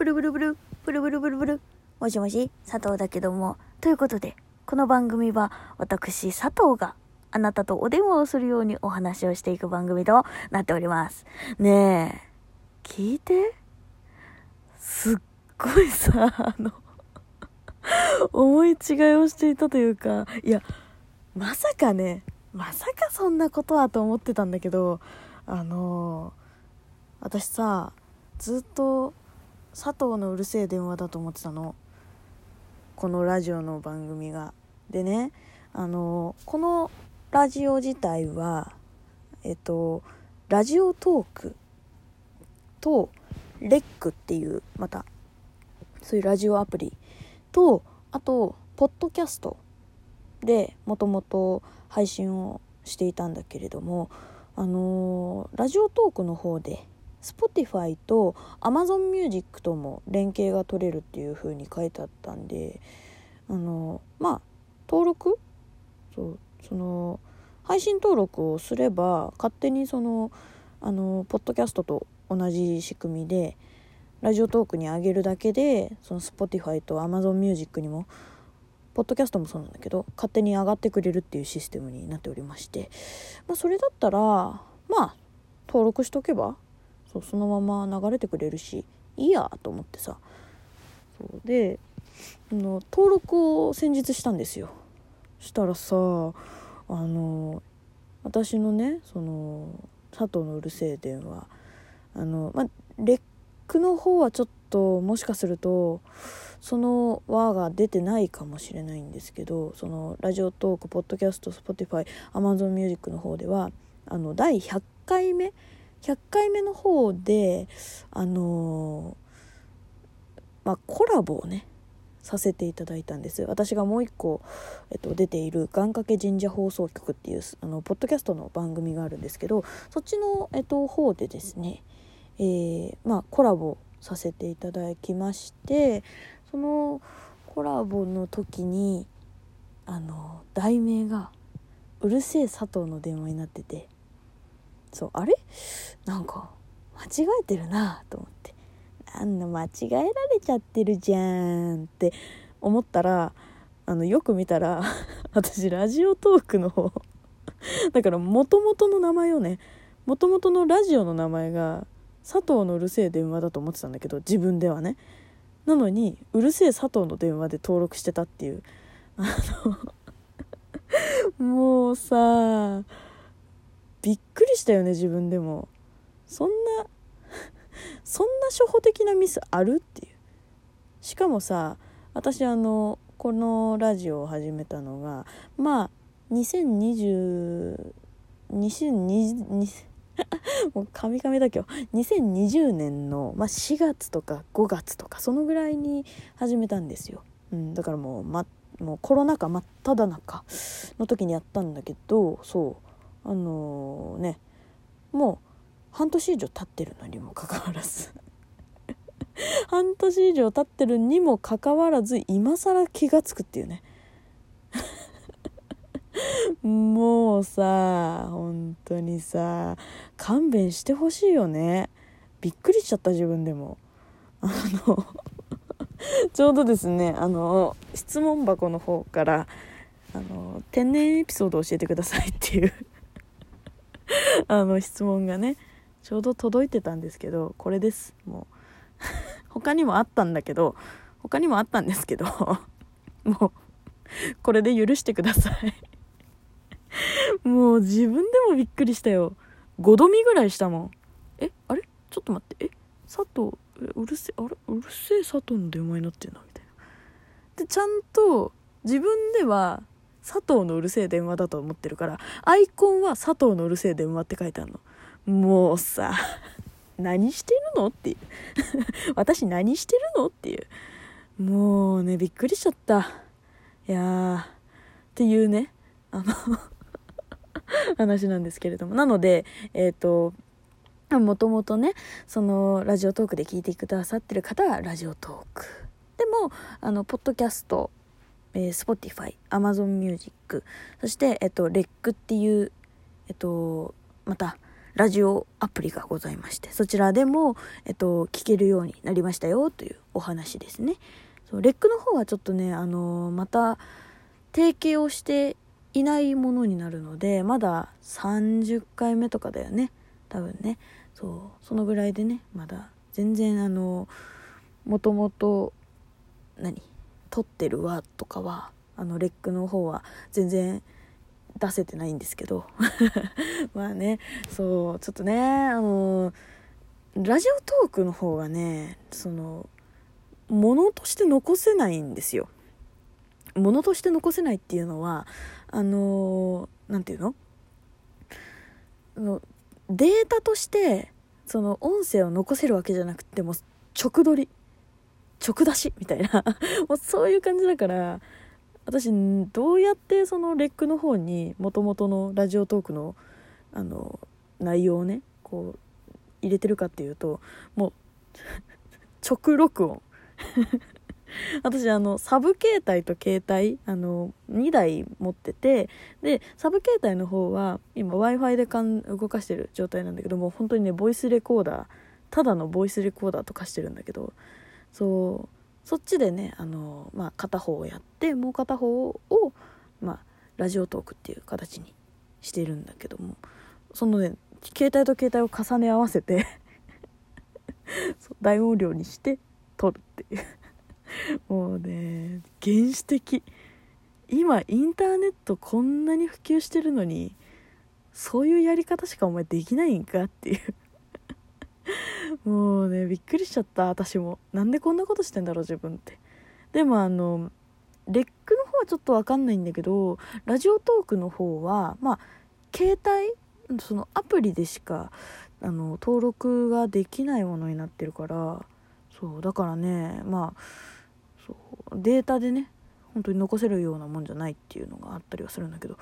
ブルブルブル、ブルブルブルブル。もしもし、佐藤だけども。ということで、この番組は私、佐藤があなたとお電話をするようにお話をしていく番組となっております。ねえ、聞いて？すっごいさ、あの、思い違いをしていたというか、いや、まさかね、まさかそんなことはと思ってたんだけど、あの、私さ、ずっと佐藤のうるせえ電話だと思ってたの。このラジオの番組が。でね、あの、このラジオ自体は、えっと、ラジオトークとレックっていうまたそういうラジオアプリとあとポッドキャストでもともと配信をしていたんだけれどもあの、ラジオトークの方で Spotify と Amazon Music とも連携が取れるっていう風に書いてあったんであの、まあ登録？そうその配信登録をすれば勝手にそのあのポッドキャストと同じ仕組みでラジオトークに上げるだけでその Spotify と Amazon Music にもポッドキャストもそうなんだけど勝手に上がってくれるっていうシステムになっておりまして、まあ、それだったらまあ登録しとけばそうそのまま流れてくれるしいいやと思ってさ。そうでの登録を先日したんですよ。したらさあの私のねその佐藤のうるせえ電話あのまあレックの方はちょっともしかするとその輪が出てないかもしれないんですけどそのラジオトークポッドキャスト Spotify Amazon Music の方ではあの第100回目100回目の方であのまあコラボをねさせていただいたんです私がもう一個、えっと、出ている願掛け神社放送局っていうあのポッドキャストの番組があるんですけどそっちの、えっと、方でですねえー、まあ、コラボさせていただきましてそのコラボの時にあの題名が「うるせえ佐藤の電話」になっててそうあれ？なんか間違えてるなと思って。なんだ間違えられちゃってるじゃんって思ったらあのよく見たら 私ラジオトークの方 だからもともとの名前をねもともとのラジオの名前が佐藤のうるせえ電話だと思ってたんだけど自分ではね。なのにうるせえ佐藤の電話で登録してたっていう。あのもうさびっくりしたよね自分でも。そんな そんな初歩的なミスあるっていう。しかもさ私あのこのラジオを始めたのがまあ2020 2020 もうカミカミだけど2020年の、まあ、4月とか5月とかそのぐらいに始めたんですよ、うん、だからもう,、ま、もうコロナ禍真っ只中の時にやったんだけどそう。あのー、ねもう半年以上経ってるのにもかかわらず。半年以上経ってるにもかかわらず今更気が付くっていうね。もうさ本当にさ勘弁してほしいよね。びっくりしちゃった自分でも。あの ちょうどですねあの質問箱の方からあの天然エピソードを教えてくださいっていう。あの質問がねちょうど届いてたんですけどこれです。もう 他にもあったんだけど他にもあったんですけど もうこれで許してください。もう自分でもびっくりしたよ。5度見ぐらいしたもん。えあれ？ちょっと待って。え佐藤うるせえあれ？うるせえ佐藤の電話になってんなみたいな。でちゃんと自分では佐藤のうるせえ電話だと思ってるからアイコンは佐藤のうるせえ電話って書いてあるの。もうさ 何してるのっていう。私何してるのっていう。もうねびっくりしちゃった。いやーっていうねあの 話なんですけれども。なのでえっ、ー、ともともとねそのラジオトークで聞いてくださってる方はラジオトーク。でもあのポッドキャスト、えー、Spotify Amazon Music そして、えっと、レックっていう、えっと、またラジオアプリがございまして、そちらでも、えっと、聞けるようになりましたよというお話ですね。そうレックの方はちょっとね、あのまた、提携をしていないものになるので、まだ30回目とかだよね。多分ね。そう、そのぐらいでね、まだ、全然あの、もともと、何？撮ってるわとかは、あの、レックの方は全然、出せてないんですけど。まあねそうちょっとねあのラジオトークの方がねそのものとして残せないんですよ。ものとして残せないっていうのはあの何て言うの？のデータとしてその音声を残せるわけじゃなくても直撮り。直出しみたいな。もうそういう感じだから私どうやってそのレックの方にもともとのラジオトークのあの内容をねこう入れてるかっていうともう 直録音。私あのサブ携帯と携帯あの2台持っててでサブ携帯の方は今 w i f i でかん動かしてる状態なんだけども本当にねボイスレコーダーただのボイスレコーダーとかしてるんだけどそうそっちでねあの、まあ、片方をやってもう片方を、まあ、ラジオトークっていう形にしてるんだけどもそのね携帯と携帯を重ね合わせて 大音量にして撮るっていう。もうね原始的。今インターネットこんなに普及してるのにそういうやり方しかお前できないんかっていう。もうねびっくりしちゃった私も。なんでこんなことしてんだろう自分って。でもあのレックの方はちょっと分かんないんだけどラジオトークの方はまあ携帯そのアプリでしかあの登録ができないものになってるからそうだからねまあそうデータでね本当に残せるようなもんじゃないっていうのがあったりはするんだけど。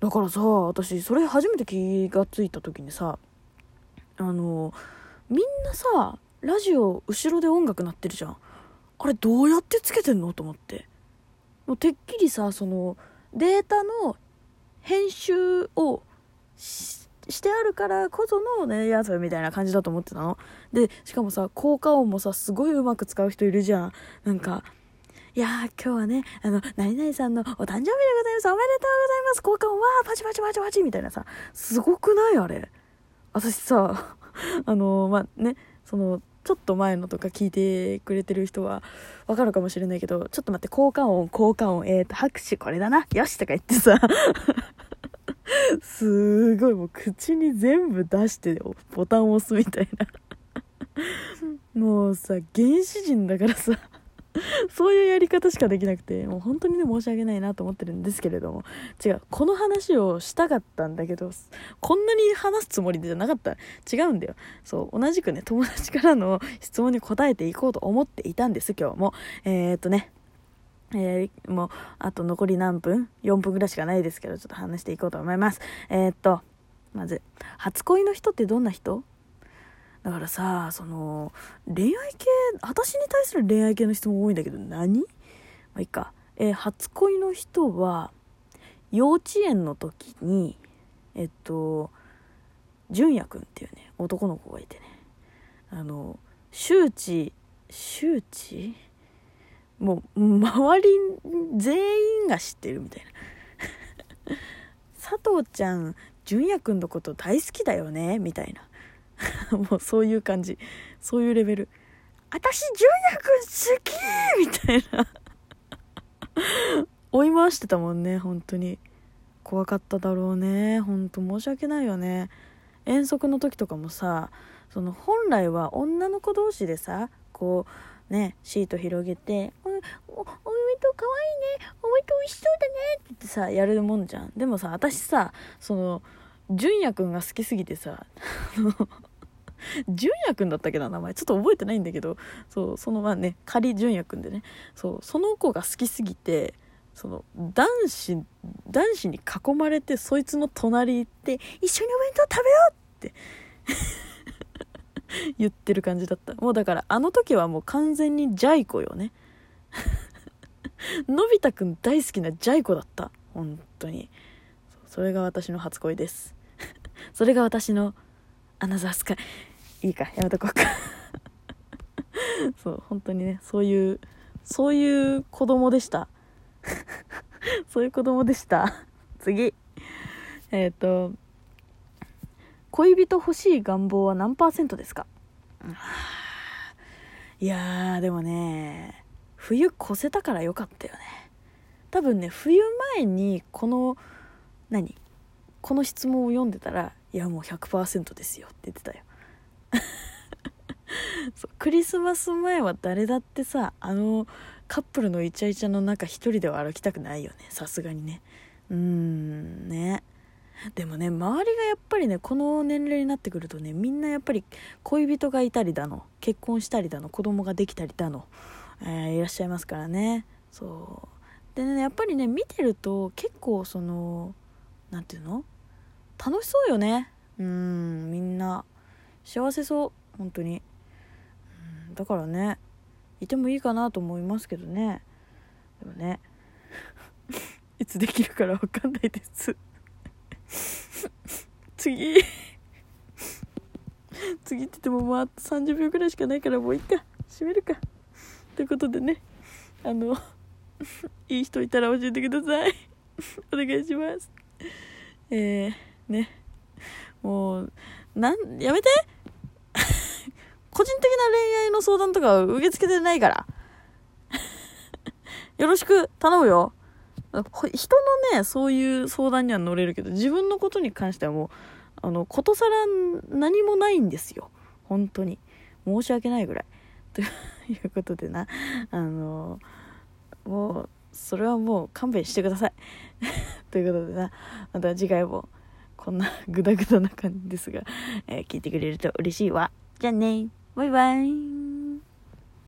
だからさ私それ初めて気が付いた時にさあのみんなさラジオ後ろで音楽鳴ってるじゃんあれどうやってつけてんのと思ってもうてっきりさそのデータの編集をしてあるからこそのねやつみたいな感じだと思ってたのでしかもさ効果音もさすごいうまく使う人いるじゃんなんかいやー、今日はね、あの、何々さんのお誕生日でございます。おめでとうございます。効果音はパチパチパチパチみたいなさ、すごくない？あれ。私さ、あのまあねそのちょっと前のとか聞いてくれてる人はわかるかもしれないけどちょっと待って効果音効果音えーと拍手これだな。よしとか言ってさ。すごいもう口に全部出してボタンを押すみたいな。もうさ原始人だからさ そういうやり方しかできなくてもう本当にね申し訳ないなと思ってるんですけれども。違うこの話をしたかったんだけどこんなに話すつもりじゃなかった。違うんだよ。そう同じくね友達からの質問に答えていこうと思っていたんです今日も。えー、っとねえー、もうあと残り何分 ?4 分ぐらいしかないですけどちょっと話していこうと思います。えー、っとまず初恋の人ってどんな人？だからさその恋愛系私に対する恋愛系の質問多いんだけど何？まあいいか、えー、初恋の人は幼稚園の時にえっと純也くんっていうね男の子がいてね。あの周知周知？もう周り全員が知ってるみたいな。佐藤ちゃん純也くんのこと大好きだよねみたいな。もうそういう感じ。そういうレベル私純也くん好き！みたいな。追い回してたもんね本当に。怖かっただろうね。本当申し訳ないよね。遠足の時とかもさその本来は女の子同士でさこうねシート広げて「おおおめと可愛いねおめと美味しそうだね」って言ってさやるもんじゃんでもさ私さその純也くんが好きすぎてさ 純也くんだったっけな名前。ちょっと覚えてないんだけどそうそのまあね仮純也くんでね。そうその子が好きすぎてその男子男子に囲まれてそいつの隣行って一緒にお弁当食べようって 言ってる感じだった。もうだからあの時はもう完全にジャイ子よね。のび太くん大好きなジャイ子だった。本当に。それが私の初恋です。それが私のアナザースカイ。いいかやめとこうか。そう本当にねそういうそういう子供でした。そういう子供でした。次。えっ、ー、と恋人欲しい願望は何パーセントですか？いやーでもね冬越せたからよかったよね。多分ね冬前にこの何？この質問を読んでたらいやもう100%ですよって言ってたよ。そうクリスマス前は誰だってさあのカップルのイチャイチャの中一人では歩きたくないよね。さすがにね。うんね。でもね周りがやっぱりねこの年齢になってくるとねみんなやっぱり恋人がいたりだの結婚したりだの子供ができたりだの、えー、いらっしゃいますからね。そう。でねやっぱりね見てると結構その何て言うの？楽しそうよね。うんみんな幸せそう本当に。だからねいてもいいかなと思いますけどね。でもね いつできるから分かんないです。次。次って言ってももうあ30秒くらいしかないからもういいか。閉めるか。ということでねあのいい人いたら教えてください。お願いします。えー、ねもうなんやめて 個人的な恋愛の相談とか受け付けてないから よろしく頼むよ人のね、そういう相談には乗れるけど、自分のことに関してはもう、あの、ことさら何もないんですよ。本当に。申し訳ないぐらい。ということでな、あの、もう、それはもう勘弁してください。ということでな、また次回も、こんなグダグダな感じですが、えー、聞いてくれると嬉しいわ。じゃあねバイバイ。